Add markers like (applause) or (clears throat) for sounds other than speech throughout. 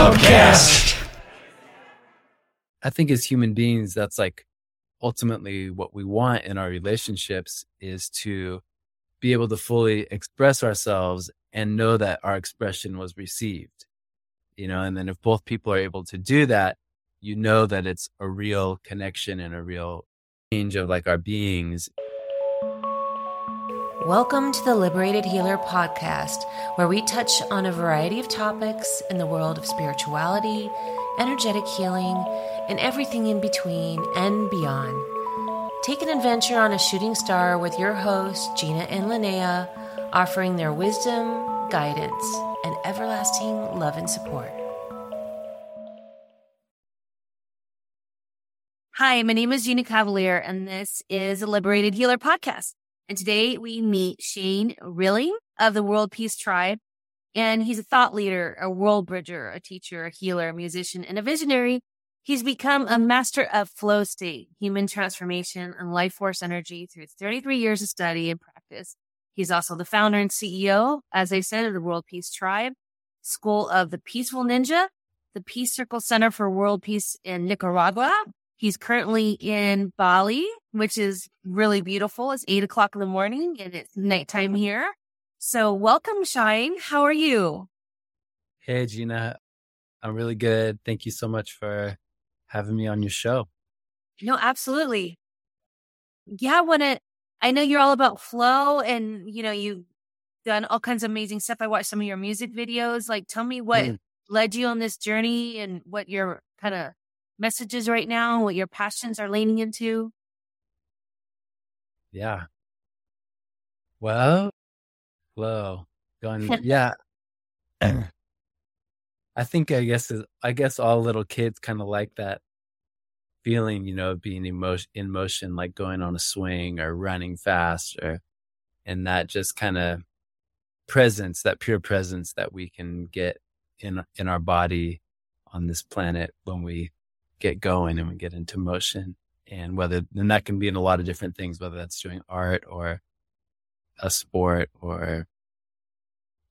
Pubcast. I think as human beings, that's like ultimately what we want in our relationships is to be able to fully express ourselves and know that our expression was received. You know, and then if both people are able to do that, you know that it's a real connection and a real change of like our beings. Welcome to the Liberated Healer podcast, where we touch on a variety of topics in the world of spirituality, energetic healing, and everything in between and beyond. Take an adventure on a shooting star with your hosts, Gina and Linnea, offering their wisdom, guidance, and everlasting love and support. Hi, my name is Gina Cavalier, and this is a Liberated Healer podcast. And today we meet Shine Rilling of the World Peace Tribe. And he's a thought leader, a world bridger, a teacher, a healer, a musician, and a visionary. He's become a master of flow state, human transformation, and life force energy through 33 years of study and practice. He's also the founder and CEO, as I said, of the World Peace Tribe, School of the Peaceful Ninja, the Peace Circle Center for World Peace in Nicaragua, He's currently in Bali, which is really beautiful. It's eight o'clock in the morning and it's nighttime here. So welcome, Shine. How are you? Hey, Gina. I'm really good. Thank you so much for having me on your show. No, absolutely. Yeah, I want to, I know you're all about flow and, you know, you've done all kinds of amazing stuff. I watched some of your music videos. Like, tell me what mm. led you on this journey and what your kind of messages right now, what your passions are leaning into? Yeah. Well, hello. Going, (laughs) yeah. (clears throat) I think I guess I guess all little kids kind of like that feeling, you know, being emotion in motion, like going on a swing or running fast, or and that just kind of presence, that pure presence that we can get in in our body on this planet when we get going and we get into motion. And whether, and that can be in a lot of different things, whether that's doing art or a sport or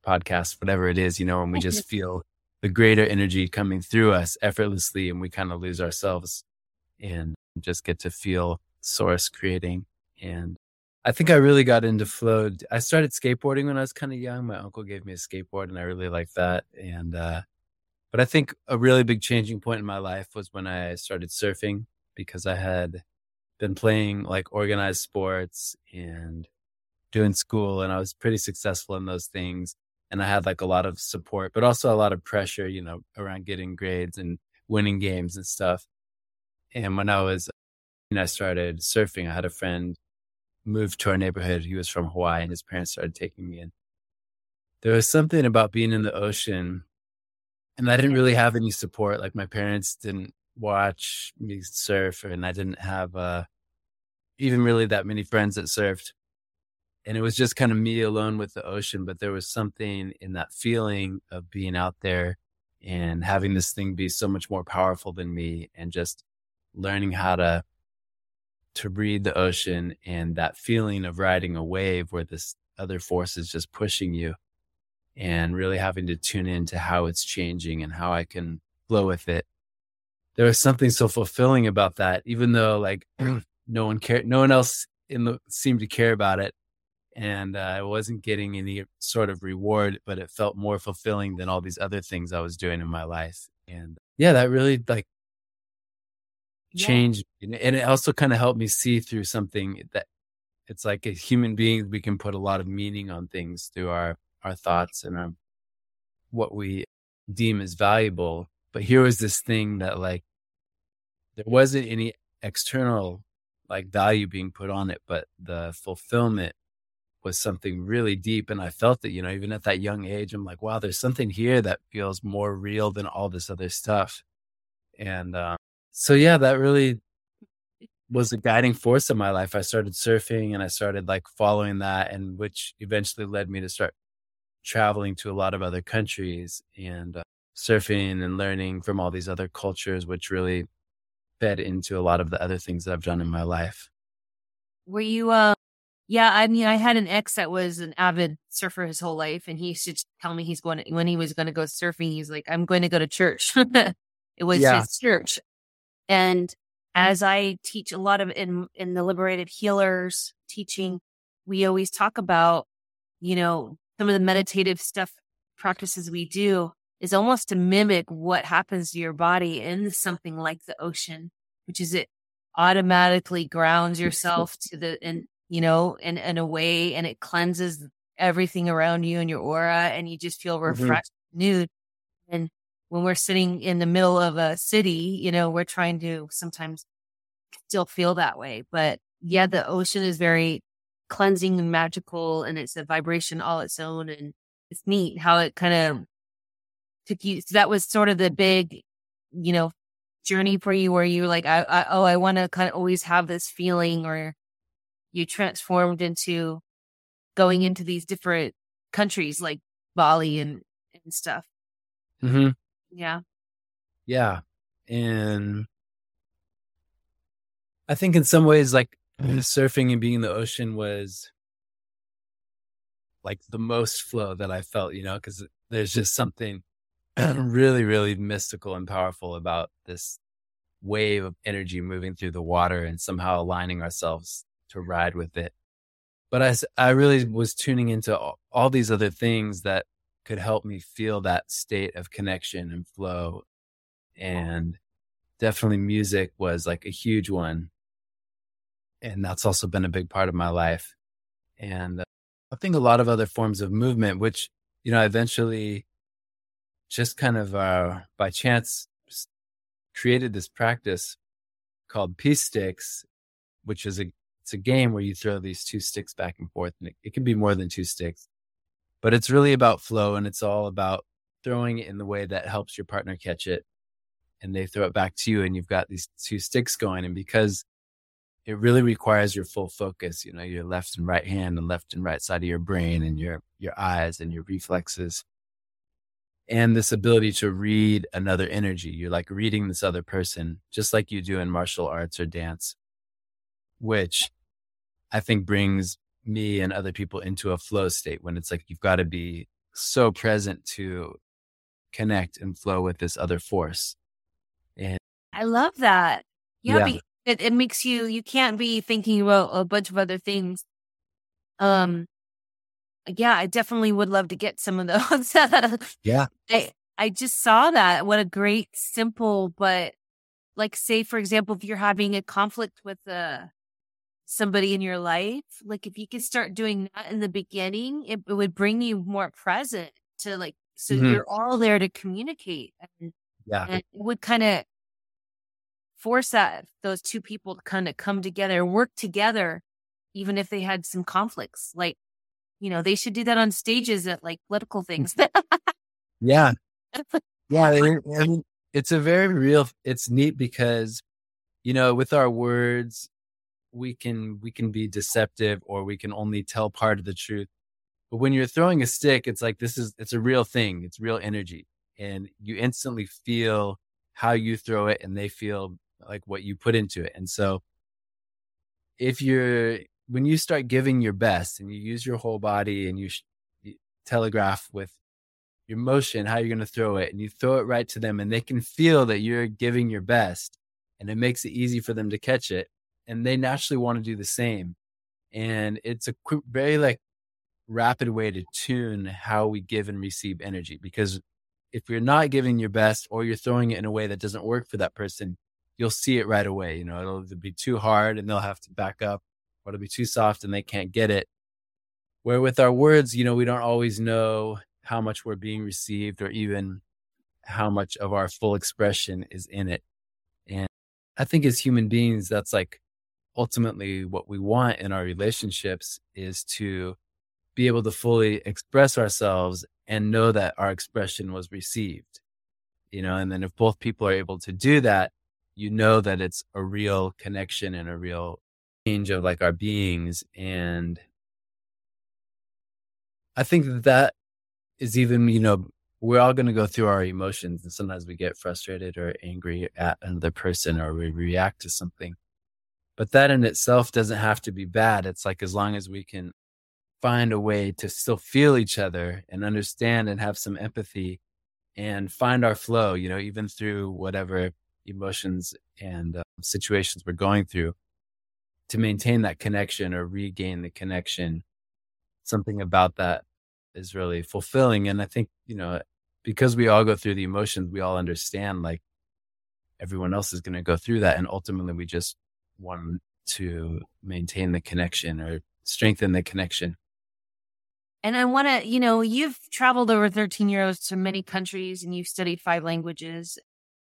podcast, whatever it is, you know, and we just feel the greater energy coming through us effortlessly and we kind of lose ourselves and just get to feel source creating. And I think I really got into flow. I started skateboarding when I was kind of young. My uncle gave me a skateboard and I really liked that. And, uh, but I think a really big changing point in my life was when I started surfing because I had been playing like organized sports and doing school and I was pretty successful in those things. And I had like a lot of support, but also a lot of pressure, you know, around getting grades and winning games and stuff. And when I was, you know, I started surfing, I had a friend move to our neighborhood. He was from Hawaii and his parents started taking me in. There was something about being in the ocean and I didn't really have any support. Like my parents didn't watch me surf, and I didn't have uh, even really that many friends that surfed. And it was just kind of me alone with the ocean. But there was something in that feeling of being out there and having this thing be so much more powerful than me, and just learning how to to read the ocean and that feeling of riding a wave where this other force is just pushing you and really having to tune into how it's changing and how I can flow with it. There was something so fulfilling about that, even though like (clears throat) no one cared, no one else in the seemed to care about it. And uh, I wasn't getting any sort of reward, but it felt more fulfilling than all these other things I was doing in my life. And yeah, that really like yeah. changed. And it also kind of helped me see through something that it's like a human being, we can put a lot of meaning on things through our our thoughts and our, what we deem as valuable. But here was this thing that like there wasn't any external like value being put on it, but the fulfillment was something really deep. And I felt it, you know, even at that young age, I'm like, wow, there's something here that feels more real than all this other stuff. And um, so, yeah, that really was a guiding force in my life. I started surfing and I started like following that, and which eventually led me to start traveling to a lot of other countries and uh, surfing and learning from all these other cultures, which really fed into a lot of the other things that I've done in my life. Were you uh, Yeah, I mean, I had an ex that was an avid surfer his whole life, and he used to tell me he's going to, when he was going to go surfing. He's like, "I'm going to go to church." (laughs) it was Yeah. his church, and as I teach a lot of in in the liberated healers teaching, we always talk about, you know, some of the meditative stuff practices we do is almost to mimic what happens to your body in something like the ocean, which is it automatically grounds mm-hmm. yourself to the and you know in in a way and it cleanses everything around you and your aura and you just feel mm-hmm. refreshed renewed. And when we're sitting in the middle of a city you know we're trying to sometimes still feel that way. But yeah the ocean is very cleansing and magical and it's a vibration all its own and it's neat how it kind of took you so that was sort of the big you know journey for you where you were like I, I oh I want to kind of always have this feeling or you transformed into going into these different countries like Bali and and stuff. Mm-hmm. Yeah. Yeah. And I think in some ways, like (laughs) surfing and being in the ocean was like the most flow that I felt, you know, because there's just something (clears throat) really, really mystical and powerful about this wave of energy moving through the water and somehow aligning ourselves to ride with it. But I, I really was tuning into all, all these other things that could help me feel that state of connection and flow. And definitely music was like a huge one. And that's also been a big part of my life. And uh, I think a lot of other forms of movement, which, you know, eventually just kind of uh, by chance created this practice called peace sticks, which is a it's a game where you throw these two sticks back and forth, and it, it can be more than two sticks, but it's really about flow, and it's all about throwing it in the way that helps your partner catch it, and they throw it back to you, and you've got these two sticks going, and because it really requires your full focus, you know, your left and right hand and left and right side of your brain, and your your eyes and your reflexes and this ability to read another energy. You're like reading this other person, just like you do in martial arts or dance, which I think brings me and other people into a flow state when it's like you've got to be so present to connect and flow with this other force. And I love that. Yeah, Yeah. It, it makes you you can't be thinking about a bunch of other things. Um yeah, I definitely would love to get some of (laughs) those. Yeah. I I just saw that. What a great simple but like say for example if you're having a conflict with uh somebody in your life, like if you could start doing that in the beginning, it, it would bring you more present to like so Mhm. you're all there to communicate and Yeah. and it would kind of force that those two people to kind of come together work together even if they had some conflicts like you know they should do that on stages at like political mm. things (laughs) Yeah. Yeah. (laughs) mean, it's a very real, it's neat because, you know, with our words, we can, we can be deceptive or we can only tell part of the truth. But when you're throwing a stick, it's like, this is, it's a real thing. It's real energy. And you instantly feel how you throw it and they feel like what you put into it. And so if you're, when you start giving your best and you use your whole body and you, sh- you telegraph with your motion, how you're going to throw it, and you throw it right to them, and they can feel that you're giving your best, and it makes it easy for them to catch it, and they naturally want to do the same. And it's a quick, very like rapid way to tune how we give and receive energy because if you're not giving your best or you're throwing it in a way that doesn't work for that person, you'll see it right away. You know, it'll be too hard and they'll have to back up, or it'll be too soft and they can't get it. Where with our words, you know, we don't always know how much we're being received or even how much of our full expression is in it. And I think as human beings, that's like ultimately what we want in our relationships is to be able to fully express ourselves and know that our expression was received. You know, and then if both people are able to do that, you know that it's a real connection and a real change of like our beings. And I think that that is even, you know, we're all going to go through our emotions and sometimes we get frustrated or angry at another person or we react to something. But that in itself doesn't have to be bad. It's like as long as we can find a way to still feel each other and understand and have some empathy and find our flow, you know, even through whatever emotions and uh, situations we're going through to maintain that connection or regain the connection. Something about that is really fulfilling. And I think, you know, because we all go through the emotions, we all understand like everyone else is going to go through that. And ultimately, we just want to maintain the connection or strengthen the connection. And I want to, you know, you've traveled over 13 years to many countries and you've studied five languages.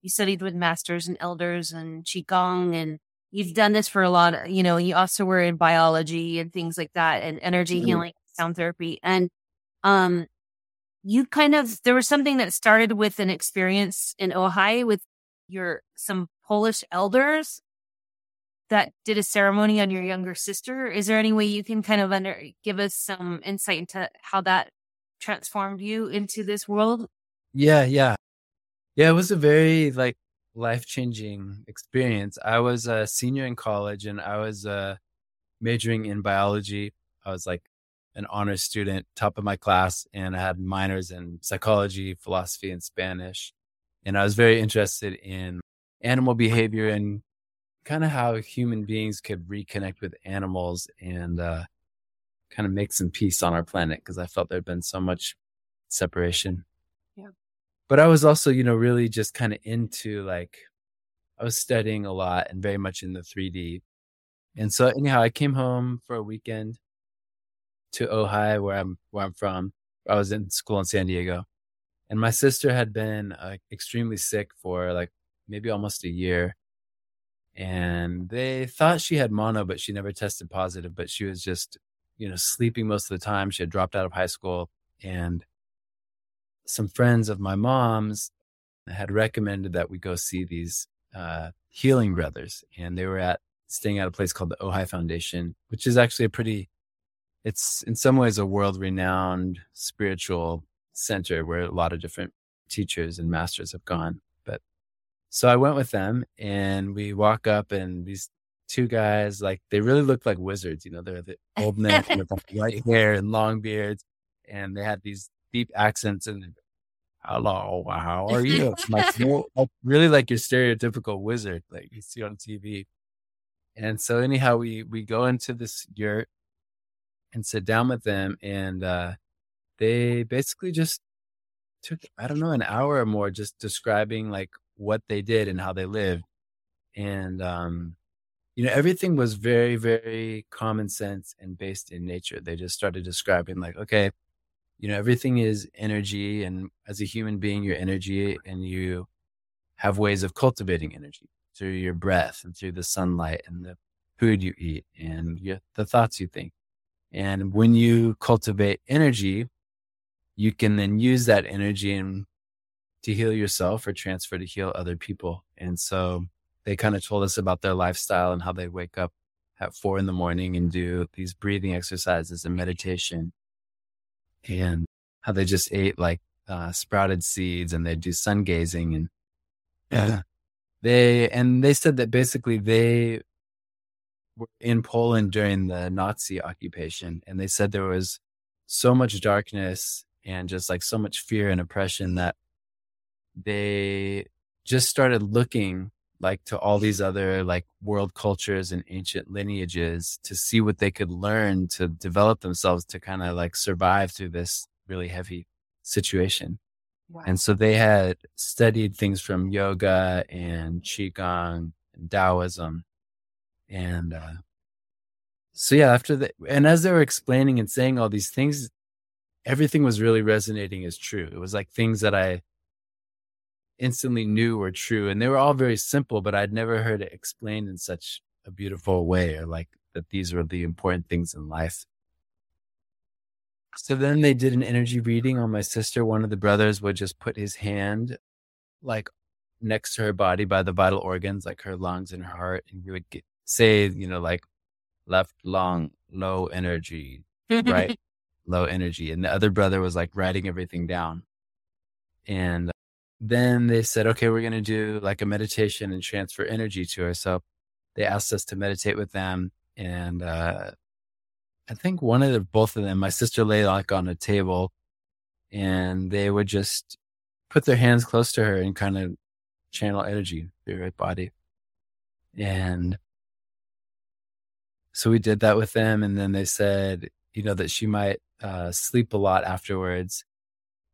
You studied with masters and elders and Qigong and you've done this for a lot. Of, you know, you also were in biology and things like that and energy mm-hmm. healing, sound therapy. And, um, you kind of, there was something that started with an experience in Ojai with your, some Polish elders that did a ceremony on your younger sister. Is there any way you can kind of under, give us some insight into how that transformed you into this world? Yeah, yeah. Yeah, it was a very like life changing experience. I was a senior in college and I was uh, majoring in biology. I was like an honors student, top of my class, and I had minors in psychology, philosophy, and Spanish. And I was very interested in animal behavior and kind of how human beings could reconnect with animals and uh, kind of make some peace on our planet because I felt there'd been so much separation. But I was also, you know, really just kind of into like, I was studying a lot and very much in the 3D. And so anyhow, I came home for a weekend to Ojai, where I'm where I'm from. I was in school in San Diego, and my sister had been uh, extremely sick for like maybe almost a year, and they thought she had mono, but she never tested positive. But she was just, you know, sleeping most of the time. She had dropped out of high school, and some friends of my mom's had recommended that we go see these uh, healing brothers, and they were at staying at a place called the Ojai Foundation, which is actually a pretty, it's in some ways a world renowned spiritual center where a lot of different teachers and masters have gone. But so I went with them and we walk up and these two guys, like they really looked like wizards. You know, they're the old men with (laughs) white hair and long beards. And they had these deep accents and hello, how are you? (laughs) like, really like your stereotypical wizard, like you see on TV. And so anyhow, we, we go into this yurt and sit down with them and, uh, they basically just took, I don't know, an hour or more just describing like what they did and how they lived. And, um, you know, everything was very, very common sense and based in nature. They just started describing, like, okay, you know, everything is energy. And as a human being, your energy and you have ways of cultivating energy through your breath and through the sunlight and the food you eat and your, the thoughts you think. And when you cultivate energy, you can then use that energy and to heal yourself or transfer to heal other people. And so they kind of told us about their lifestyle and how they wake up at four in the morning and do these breathing exercises and meditation and how they just ate like uh, sprouted seeds and they do sun gazing and yeah. they and they said that basically they were in Poland during the Nazi occupation and they said there was so much darkness and just like so much fear and oppression that they just started looking like to all these other like world cultures and ancient lineages to see what they could learn to develop themselves to kind of like survive through this really heavy situation. Wow. And so they had studied things from yoga and qigong and Taoism. And uh, so yeah, after that, and as they were explaining and saying all these things, everything was really resonating as true. It was like things that I instantly knew were true. And they were all very simple, but I'd never heard it explained in such a beautiful way or like that these were the important things in life. So then they did an energy reading on my sister. One of the brothers would just put his hand like next to her body by the vital organs, like her lungs and her heart. And he would get, say, you know, like left lung, low energy, right, (laughs) low energy. And the other brother was like writing everything down. And then they said, okay, we're going to do like a meditation and transfer energy to her. So they asked us to meditate with them. And uh, I think one of the, both of them, my sister lay like on a table and they would just put their hands close to her and kind of channel energy through her body. And so we did that with them. And then they said, you know, that she might uh, sleep a lot afterwards.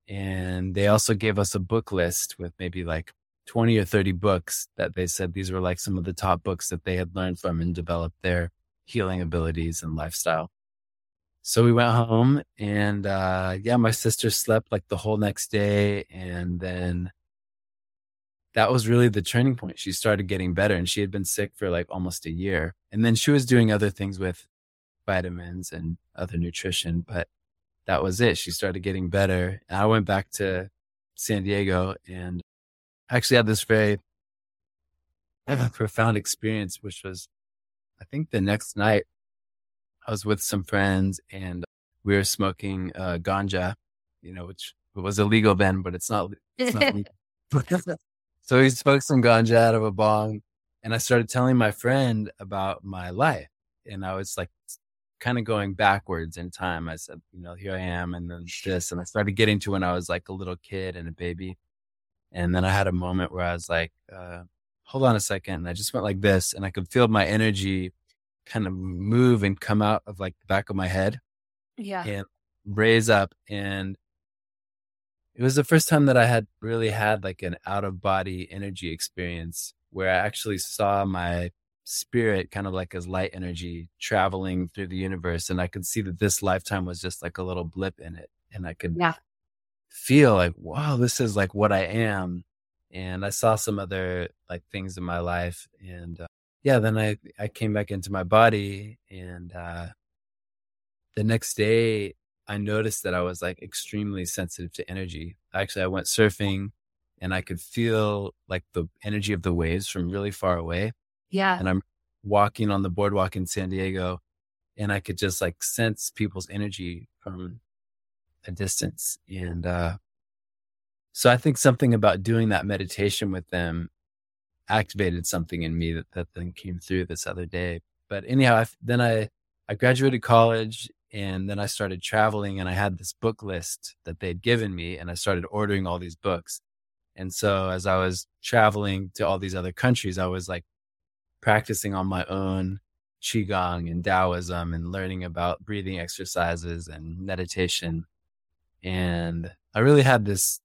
And they also gave us a book list with maybe like 20 or 30 books that they said these were like some of the top books that they had learned from and developed their healing abilities and lifestyle. So we went home and uh yeah, my sister slept like the whole next day and then that was really the turning point. She started getting better and she had been sick for like almost a year. And then she was doing other things with vitamins and other nutrition, but that was it. She started getting better. And I went back to San Diego and actually had this very profound experience, which was, I think the next night I was with some friends and we were smoking uh, ganja, you know, which was illegal then, but it's not. It's not (laughs) (laughs) so we smoked some ganja out of a bong, and I started telling my friend about my life, and I was like, kind of going backwards in time. I said, you know, here I am, and then this, and I started getting to when I was like a little kid and a baby, and then I had a moment where I was like, uh, hold on a second, and I just went like this, and I could feel my energy kind of move and come out of like the back of my head. Yeah. And raise up. And it was the first time that I had really had like an out of body energy experience where I actually saw my spirit kind of like as light energy traveling through the universe. And I could see that this lifetime was just like a little blip in it. And I could yeah. feel like, wow, this is like what I am. And I saw some other like things in my life. And uh, yeah, then I I came back into my body, and uh, the next day I noticed that I was like extremely sensitive to energy. Actually, I went surfing, and I could feel like the energy of the waves from really far away. Yeah, and I'm walking on the boardwalk in San Diego, and I could just like sense people's energy from a distance, and uh, so I think something about doing that meditation with them activated something in me that, that then came through this other day. But anyhow, I, then I, I graduated college and then I started traveling and I had this book list that they'd given me and I started ordering all these books. And so as I was traveling to all these other countries, I was like practicing on my own Qigong and Taoism and learning about breathing exercises and meditation. And I really had this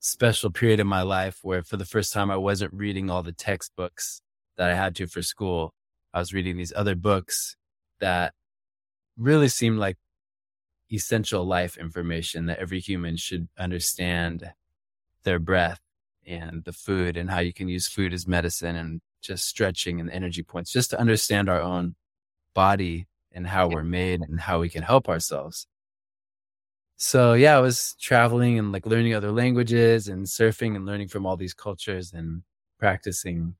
special period in my life where for the first time I wasn't reading all the textbooks that I had to for school. I was reading these other books that really seemed like essential life information that every human should understand their breath and the food and how you can use food as medicine and just stretching and energy points just to understand our own body and how we're made and how we can help ourselves so yeah, I was traveling and like learning other languages and surfing and learning from all these cultures and practicing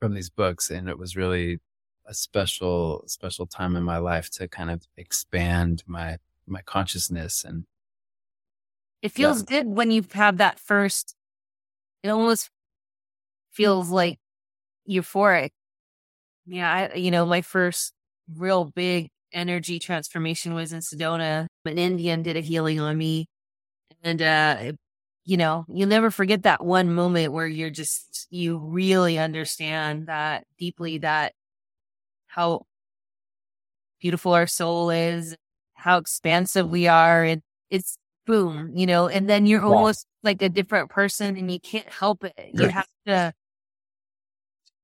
from these books. And it was really a special, special time in my life to kind of expand my, my consciousness. And it feels yeah. good when you have that first, it almost feels like euphoric. Yeah. I, you know, my first real big energy transformation was in Sedona. An Indian did a healing on me. And, uh, you know, you'll never forget that one moment where you're just, you really understand that deeply that how beautiful our soul is, how expansive we are. And it's boom, you know, and then you're almost like a different person and you can't help it. You have to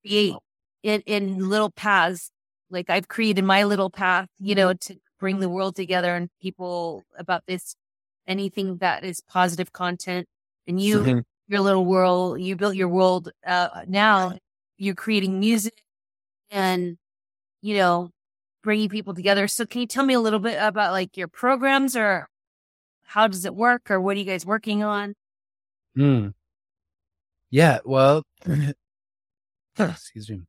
create in, in little paths like I've created my little path, you know, to bring the world together and people about this, anything that is positive content. And you, mm-hmm. your little world, you built your world. Uh, now you're creating music and, you know, bringing people together. So can you tell me a little bit about like your programs or how does it work or what are you guys working on? Hmm. Yeah. Well, (clears throat) excuse me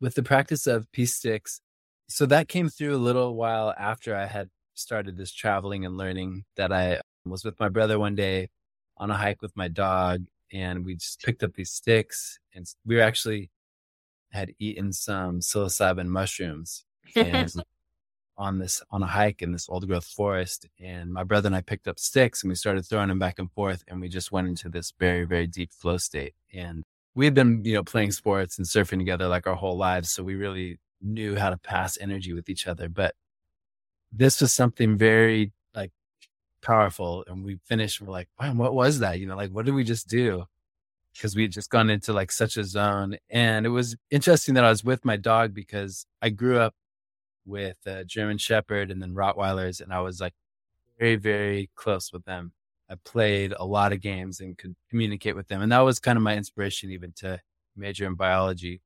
with the practice of peace sticks. So that came through a little while after I had started this traveling and learning that I was with my brother one day on a hike with my dog and we just picked up these sticks and we were actually had eaten some psilocybin mushrooms and (laughs) on this on a hike in this old growth forest and my brother and I picked up sticks and we started throwing them back and forth and we just went into this very very deep flow state and we had been you know playing sports and surfing together like our whole lives so we really knew how to pass energy with each other but this was something very like powerful and we finished and we're like wow what was that you know like what did we just do because we had just gone into like such a zone and it was interesting that I was with my dog because I grew up with a German Shepherd and then Rottweilers, and I was like very, very close with them. I played a lot of games and could communicate with them. And that was kind of my inspiration even to major in biology.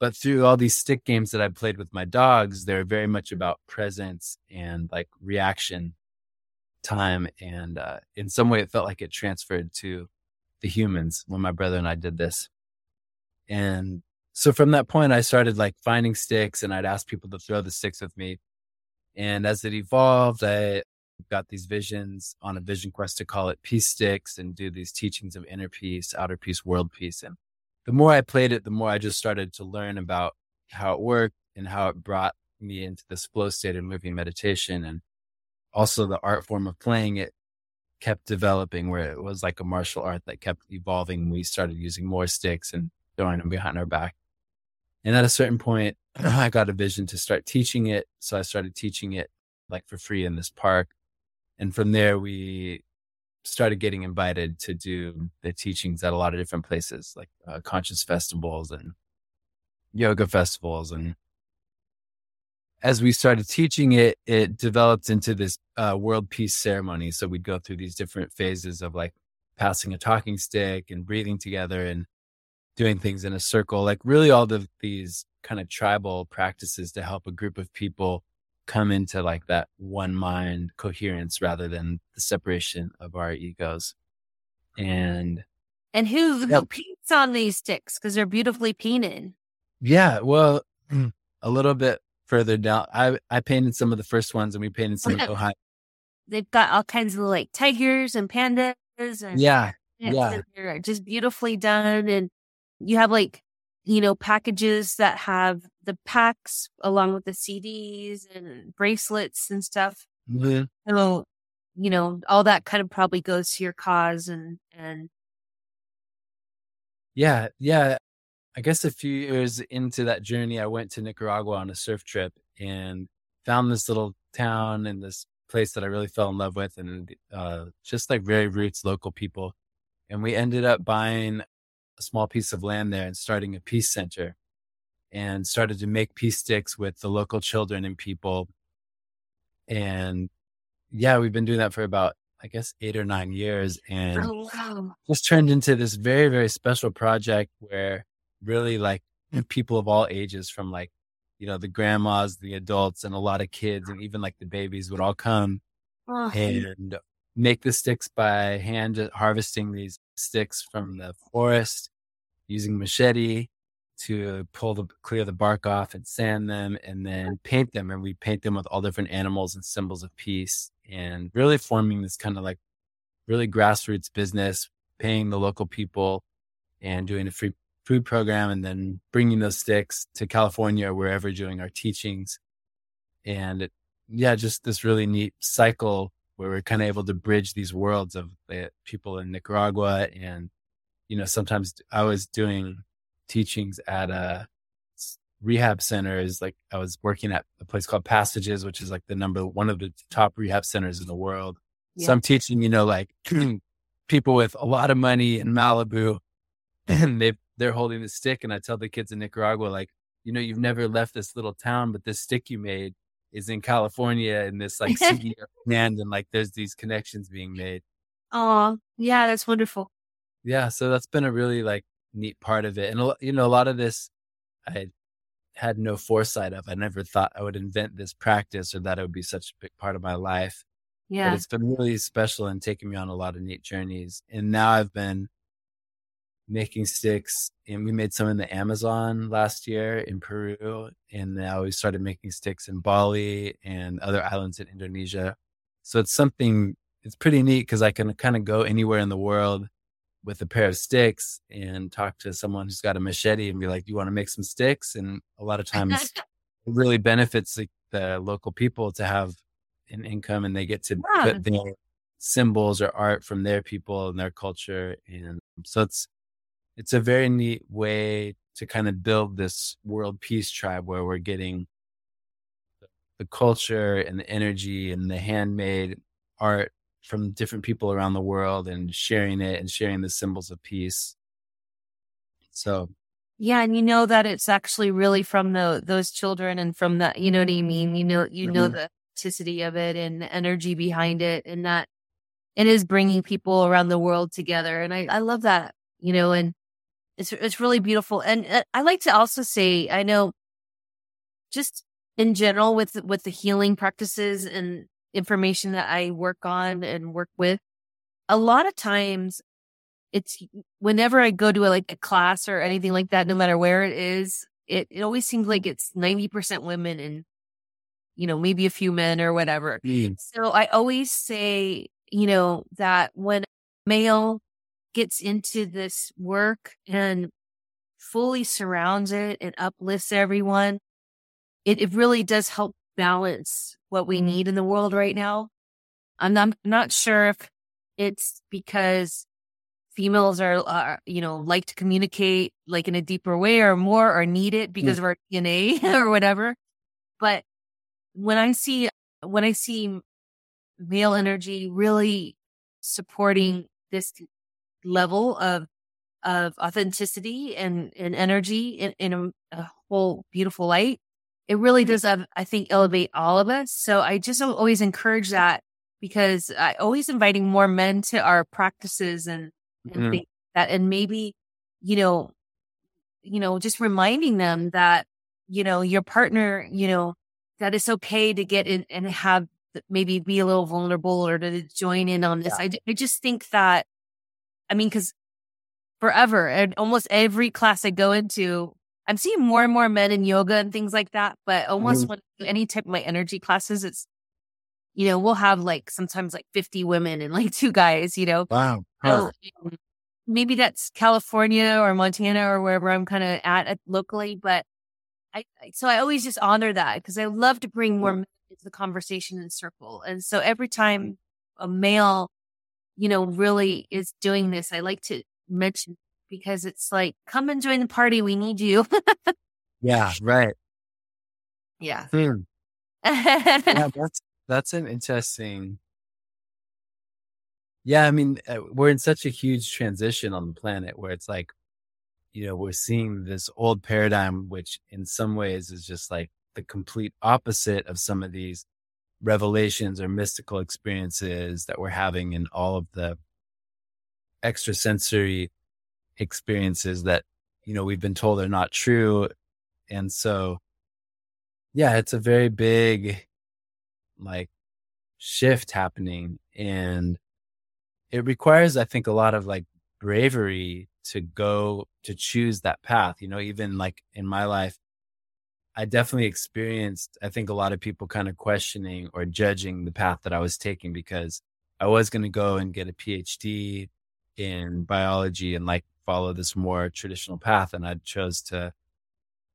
But through all these stick games that I played with my dogs, they're very much about presence and like reaction time. And uh, in some way, it felt like it transferred to the humans when my brother and I did this. And so from that point, I started like finding sticks and I'd ask people to throw the sticks with me. And as it evolved, I got these visions on a vision quest to call it peace sticks and do these teachings of inner peace, outer peace, world peace. And the more I played it, the more I just started to learn about how it worked and how it brought me into this flow state of moving meditation. And also the art form of playing it kept developing where it was like a martial art that kept evolving. We started using more sticks and throwing them behind our back. And at a certain point, (clears throat) I got a vision to start teaching it. So I started teaching it like for free in this park. And from there, we started getting invited to do the teachings at a lot of different places, like uh, conscious festivals and yoga festivals. And as we started teaching it, it developed into this uh, world peace ceremony. So we'd go through these different phases of like passing a talking stick and breathing together and doing things in a circle, like really all of these kind of tribal practices to help a group of people come into like that one mind coherence rather than the separation of our egos. And and who, who paints on these sticks because they're beautifully painted. Yeah, well, mm, a little bit further down, I I painted some of the first ones, and we painted some behind. (laughs) They've got all kinds of like tigers and pandas, and yeah, yeah, they're just beautifully done. And you have like, you know, packages that have the packs along with the CDs and bracelets and stuff. Mm-hmm. So, you know, all that kind of probably goes to your cause and, and. Yeah. Yeah. I guess a few years into that journey, I went to Nicaragua on a surf trip and found this little town and this place that I really fell in love with and uh, just like very roots local people. And we ended up buying a small piece of land there and starting a peace center and started to make peace sticks with the local children and people. And yeah, we've been doing that for about, I guess, eight or nine years and oh, wow. just turned into this very, very special project where really like people of all ages from like, you know, the grandmas, the adults, and a lot of kids, and even like the babies would all come oh. and make the sticks by hand harvesting these sticks from the forest using machete to pull the clear the bark off and sand them and then paint them and we paint them with all different animals and symbols of peace and really forming this kind of like really grassroots business paying the local people and doing a free food program and then bringing those sticks to California or wherever doing our teachings. And it, yeah just this really neat cycle where we're kind of able to bridge these worlds of the people in Nicaragua. And, you know, sometimes I was doing teachings at uh, a rehab centers. Like I was working at a place called Passages, which is like the number one of the top rehab centers in the world. Yeah. So I'm teaching, you know, like (clears throat) people with a lot of money in Malibu (clears throat) and they they're holding the stick. And I tell the kids in Nicaragua, like, you know, you've never left this little town, but this stick you made is in California and this like (laughs) city land and like there's these connections being made. Oh, yeah, that's wonderful. Yeah, so that's been a really like neat part of it. And you know, a lot of this I had no foresight of. I never thought I would invent this practice or that it would be such a big part of my life. Yeah. But it's been really special and taking me on a lot of neat journeys. And now I've been making sticks and we made some in the Amazon last year in Peru. And now we started making sticks in Bali and other islands in Indonesia. So it's something, it's pretty neat because I can kind of go anywhere in the world with a pair of sticks and talk to someone who's got a machete and be like, "Do you want to make some sticks?" And a lot of times, (laughs) it really benefits the, the, local people to have an income, and they get to yeah. put their symbols or art from their people and their culture, and so it's it's a very neat way to kind of build this world peace tribe where we're getting the culture and the energy and the handmade art from different people around the world and sharing it and sharing the symbols of peace. So, yeah, and you know that it's actually really from the those children and from that, you know what I mean. You know, you mm-hmm. know the authenticity of it and the energy behind it, and that it is bringing people around the world together. And I I love that, you know, and it's it's really beautiful. And uh, I like to also say, I know, just in general with with the healing practices and information that I work on and work with, a lot of times it's whenever I go to a, like a class or anything like that, no matter where it is, it, it always seems like it's 90% women and, you know, maybe a few men or whatever. Mm. So I always say, you know, that when male gets into this work and fully surrounds it and uplifts everyone, it, it really does help balance what we need in the world right now. I'm not, I'm not sure if it's because females are, are, you know, like to communicate like in a deeper way or more or need it because mm. of our DNA (laughs) or whatever. But when I see, when I see male energy really supporting this level of, of authenticity and, and energy in, in a, a whole beautiful light, it really does, have, I think, elevate all of us. So I just always encourage that because I always inviting more men to our practices and, and mm. that, and maybe, you know, you know, just reminding them that, you know, your partner, you know, that it's okay to get in and have maybe be a little vulnerable or to join in on this. Yeah. I, I just think that, I mean, cause forever and almost every class I go into, I'm seeing more and more men in yoga and things like that. But almost mm-hmm. when any type of my energy classes, it's, you know, we'll have like sometimes like 50 women and like (laughs) two guys, you know. Wow. So, maybe that's California or Montana or wherever I'm kind of at, at, locally. But I, so I always just honor that because I love to bring more men into the conversation and circle. And so every time a male, you know, really is doing this, I like to mention because it's like, come and join the party. We need you. yeah, right. (laughs) Yeah. Hmm. yeah, (laughs) that's that's an interesting. Yeah, I mean, uh, we're in such a huge transition on the planet where it's like, you know, we're seeing this old paradigm, which in some ways is just like the complete opposite of some of these revelations or mystical experiences that we're having in all of the extrasensory experiences that, you know, we've been told are not true. And so, yeah, it's a very big, like, shift happening. And it requires, I think, a lot of like bravery to go to choose that path. You know, even like in my life, I definitely experienced, I think, a lot of people kind of questioning or judging the path that I was taking because I was going to go and get a PhD in biology and like follow this more traditional path and I chose to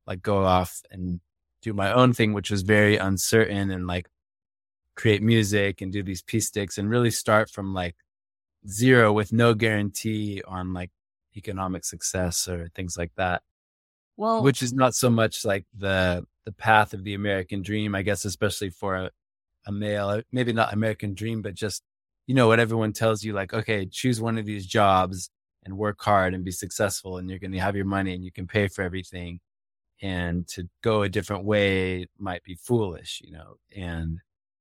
like go off and do my own thing, which was very uncertain and like create music and do these peace sticks and really start from like zero with no guarantee on like economic success or things like that. Well, which is not so much like the the path of the American dream, I guess, especially for a, a male, uh, maybe not American dream, but just you know what everyone tells you, like, okay, choose one of these jobs and work hard and be successful and you're going to have your money and you can pay for everything and to go a different way might be foolish you know and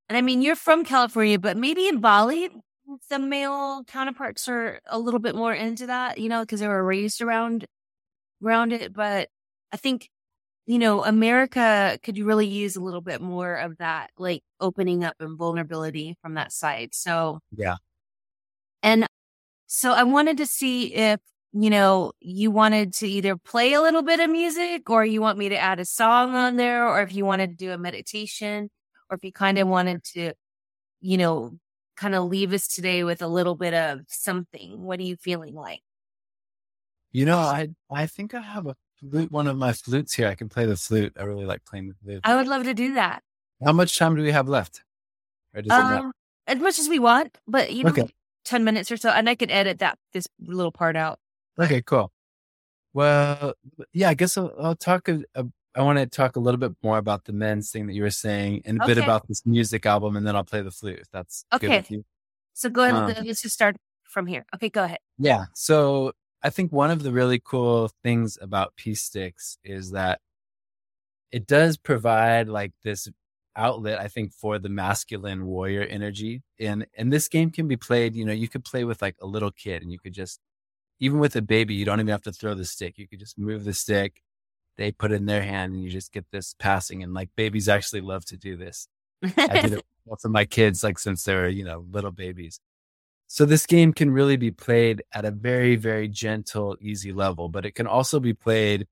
and i mean you're from california but maybe in bali the male counterparts are a little bit more into that you know because they were raised around around it but i think you know america could really use a little bit more of that like opening up and vulnerability from that side so yeah and so I wanted to see if, you know, you wanted to either play a little bit of music or you want me to add a song on there or if you wanted to do a meditation or if you kind of wanted to, you know, kind of leave us today with a little bit of something. What are you feeling like? You know, I I think I have a flute, one of my flutes here. I can play the flute. I really like playing the flute. I would love to do that. How much time do we have left? Um, as much as we want, but you know, okay. ten minutes or so, and I can edit that this little part out. Okay, cool. Well, yeah, I guess I'll, I'll talk. A, a, I want to talk a little bit more about the men's thing that you were saying, and a okay. bit about this music album, and then I'll play the flute if that's okay. So go ahead. Um, let's just start from here. Okay, go ahead. Yeah. So I think one of the really cool things about Peace Sticks is that it does provide like this outlet, I think, for the masculine warrior energy. And and this game can be played, you know, you could play with like a little kid and you could just even with a baby, you don't even have to throw the stick. You could just move the stick, they put it in their hand and you just get this passing. And like babies actually love to do this. I did it for my kids, like since they were, you know, little babies. So this game can really be played at a very, very gentle, easy level, but it can also be played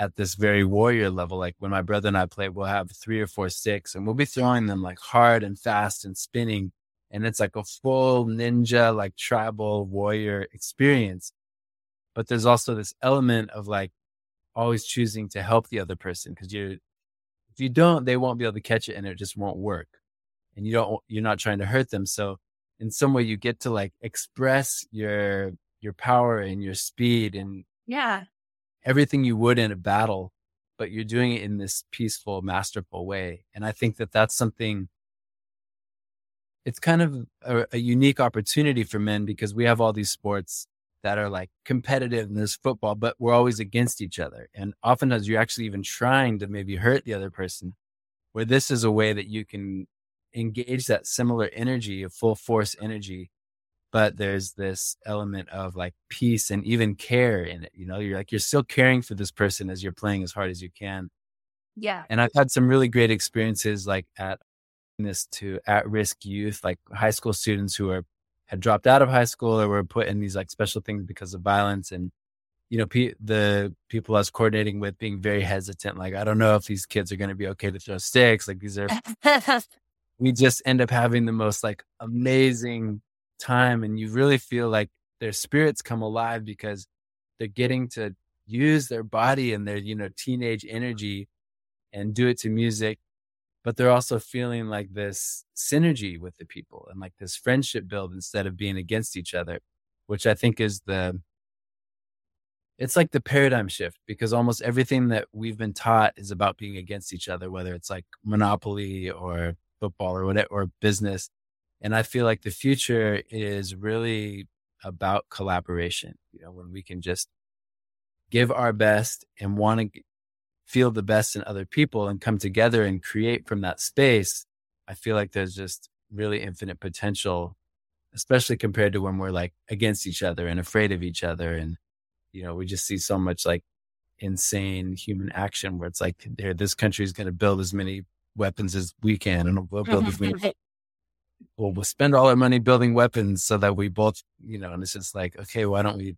at this very warrior level. Like when my brother and I play, we'll have three or four sticks and we'll be throwing them like hard and fast and spinning. And it's like a full ninja, like tribal warrior experience. But there's also this element of like always choosing to help the other person because you're, if you don't, they won't be able to catch it and it just won't work. And you don't, you're not trying to hurt them. So in some way you get to like express your your power and your speed and yeah. everything you would in a battle but you're doing it in this peaceful masterful way and i think that that's something it's kind of a, a unique opportunity for men because we have all these sports that are like competitive and there's football but we're always against each other and oftentimes you're actually even trying to maybe hurt the other person where this is a way that you can engage that similar energy of full force energy but there's this element of like peace and even care in it you know? You're like you're still caring for this person as you're playing as hard as you can. Yeah. And i've had some really great experiences like at this to at risk youth like high school students who are had dropped out of high school or were put in these like special things because of violence and you know pe- the people i was coordinating with being very hesitant like i don't know if these kids are going to be okay to throw sticks like these are (laughs) we just end up having the most like amazing time and you really feel like their spirits come alive because they're getting to use their body and their you know teenage energy and do it to music but they're also feeling like this synergy with the people and like this friendship build instead of being against each other which i think is the it's like the paradigm shift because almost everything that we've been taught is about being against each other whether it's like monopoly or football or whatever or business. And I feel like the future is really about collaboration. You know, when we can just give our best and want to feel the best in other people and come together and create from that space, I feel like there's just really infinite potential, especially compared to when we're like against each other and afraid of each other. And, you know, we just see so much like insane human action where it's like, this country is going to build as many weapons as we can, and we'll build as many. Well, we'll spend all our money building weapons so that we both, you know, and it's just like, okay, why don't we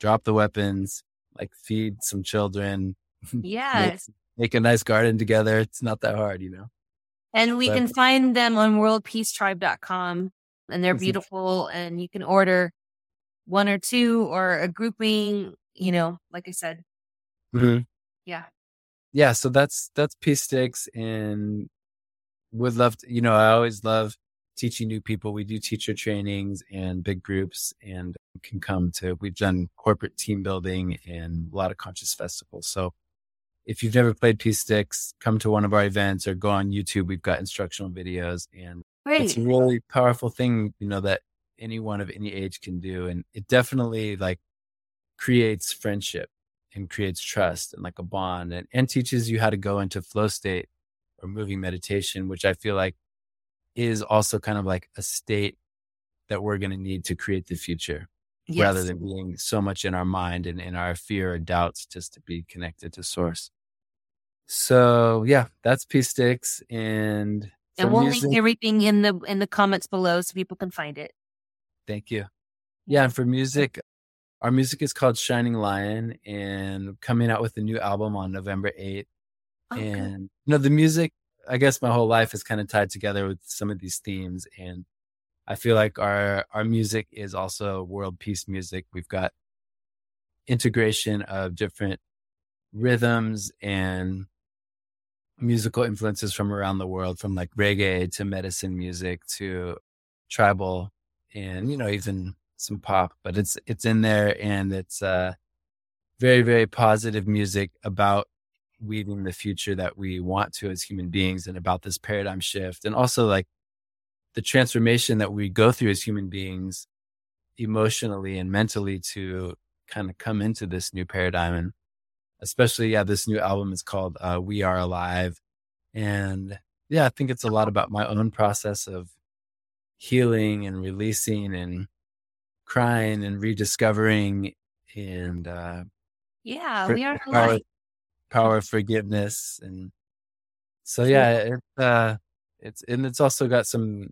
drop the weapons, like feed some children, yeah, (laughs) make, make, a nice garden together. It's not that hard, you know. And we but, can find them on worldpeacetribe.com and they're beautiful and you can order one or two or a grouping, you know, like I said. Mm-hmm. Yeah yeah, so that's that's Peace Sticks, and would love to. You know, I always love teaching new people. We do teacher trainings and big groups, and can come to. We've done corporate team building and a lot of conscious festivals. So, if you've never played Peace Sticks, come to one of our events or go on YouTube. We've got instructional videos, and Great. it's a really powerful thing. You know that anyone of any age can do, and it definitely like creates friendship and creates trust and like a bond and, and teaches you how to go into flow state or moving meditation, which I feel like is also kind of like a state that we're going to need to create the future yes. rather than being so much in our mind and in our fear or doubts just to be connected to source. So yeah, that's Peace Sticks and and we'll music, link everything in the in the comments below so people can find it. Thank you. Yeah, and for music, our music is called Shining Lion and coming out with a new album on November 8th. Okay. And you know, the music, I guess my whole life is kind of tied together with some of these themes. And I feel like our our music is also world peace music. We've got integration of different rhythms and musical influences from around the world, from like reggae to medicine music to tribal and, you know, even some pop, but it's, it's in there and it's, uh, very, very positive music about weaving the future that we want to as human beings and about this paradigm shift. And also like the transformation that we go through as human beings emotionally and mentally to kind of come into this new paradigm. And especially, yeah, this new album is called uh, We Are Alive. And yeah, I think it's a lot about my own process of healing and releasing and crying and rediscovering and uh, yeah, we are power, alive. power of forgiveness and so yeah, it, uh, it's and it's also got some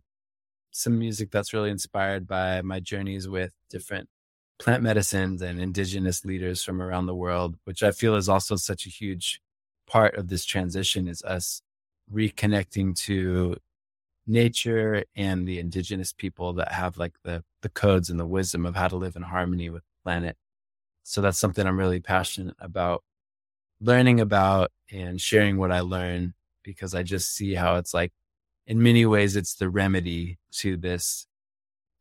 some music that's really inspired by my journeys with different plant medicines and indigenous leaders from around the world, which I feel is also such a huge part of this transition is us reconnecting to nature and the indigenous people that have like the the codes and the wisdom of how to live in harmony with the planet. So that's something I'm really passionate about learning about and sharing what I learn because I just see how it's like in many ways it's the remedy to this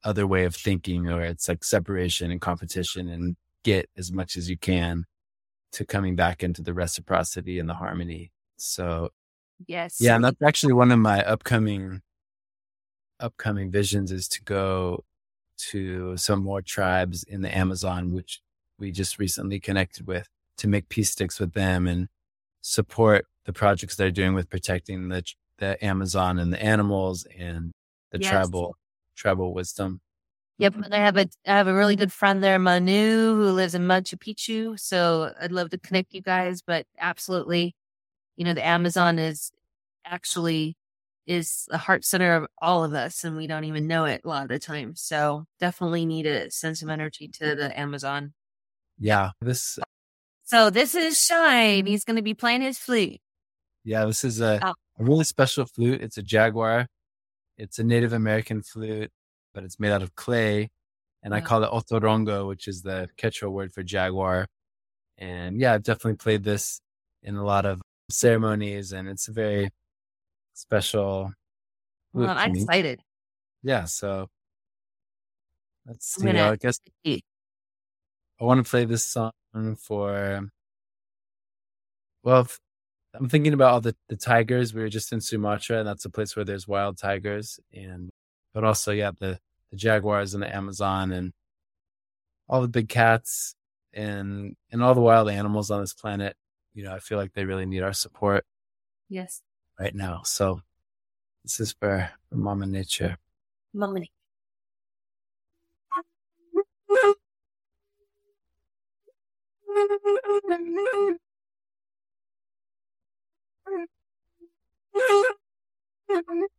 other way of thinking or it's like separation and competition and get as much as you can to coming back into the reciprocity and the harmony. So Yes. yeah, and that's actually one of my upcoming upcoming visions is to go to some more tribes in the Amazon, which we just recently connected with to make peace sticks with them and support the projects they're doing with protecting the the Amazon and the animals and the Yes. tribal tribal wisdom. Yep. And I have a I have a really good friend there, Manu, who lives in Machu Picchu. So I'd love to connect you guys, but absolutely, you know, the Amazon is actually is the heart center of all of us and we don't even know it a lot of the time. So definitely need to send some energy to the Amazon. Yeah, this So this is Shine. He's gonna be playing his flute. yeah, this is a, Oh. a really special flute. It's a jaguar. It's a Native American flute, but it's made out of clay. And I call it otorongo, which is the Quechua word for jaguar. And yeah, I've definitely played this in a lot of ceremonies, and it's a very special Well, I'm me. excited. Yeah, so let's see. gonna- I guess I want to play this song for. Well, I'm thinking about all the, the tigers. We were just in Sumatra, and that's a place where there's wild tigers, and but also yeah, the the jaguars in the Amazon, and all the big cats, and and all the wild animals on this planet. You know, I feel like they really need our support Yes right now. So this is for, for Mama Nature. Mama Nature. (laughs)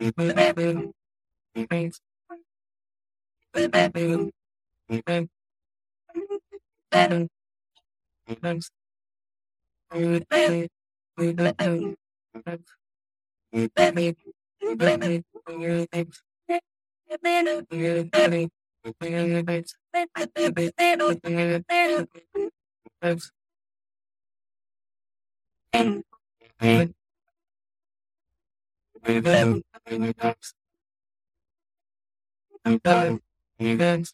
Thanks. you events, events,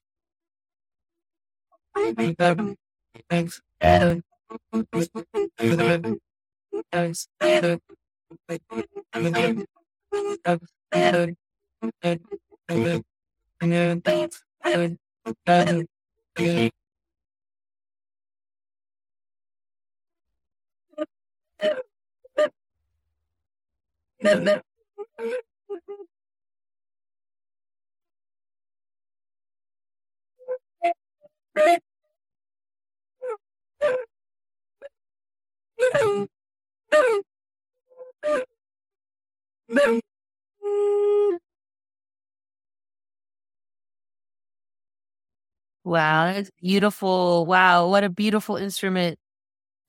Wow, that's beautiful. Wow, what a beautiful instrument.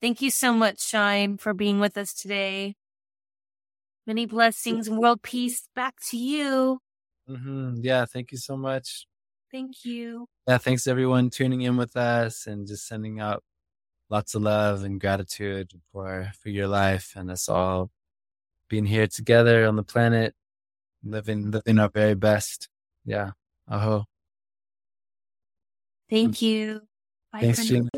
Thank you so much, Shine, for being with us today. Many blessings and world peace back to you. Mm-hmm. Yeah, thank you so much. Thank you. Yeah, thanks everyone tuning in with us and just sending out lots of love and gratitude for for your life and us all being here together on the planet, living living our very best. Yeah. Aho. Thank you. Bye Thanks, Gina.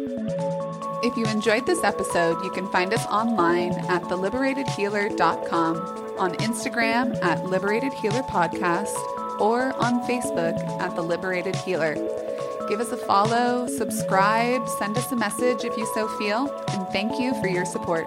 If you enjoyed this episode, you can find us online at theliberatedhealer.com, on Instagram at Liberated Healer Podcast, or on Facebook at The Liberated Healer. Give us a follow, subscribe, send us a message if you so feel, and thank you for your support.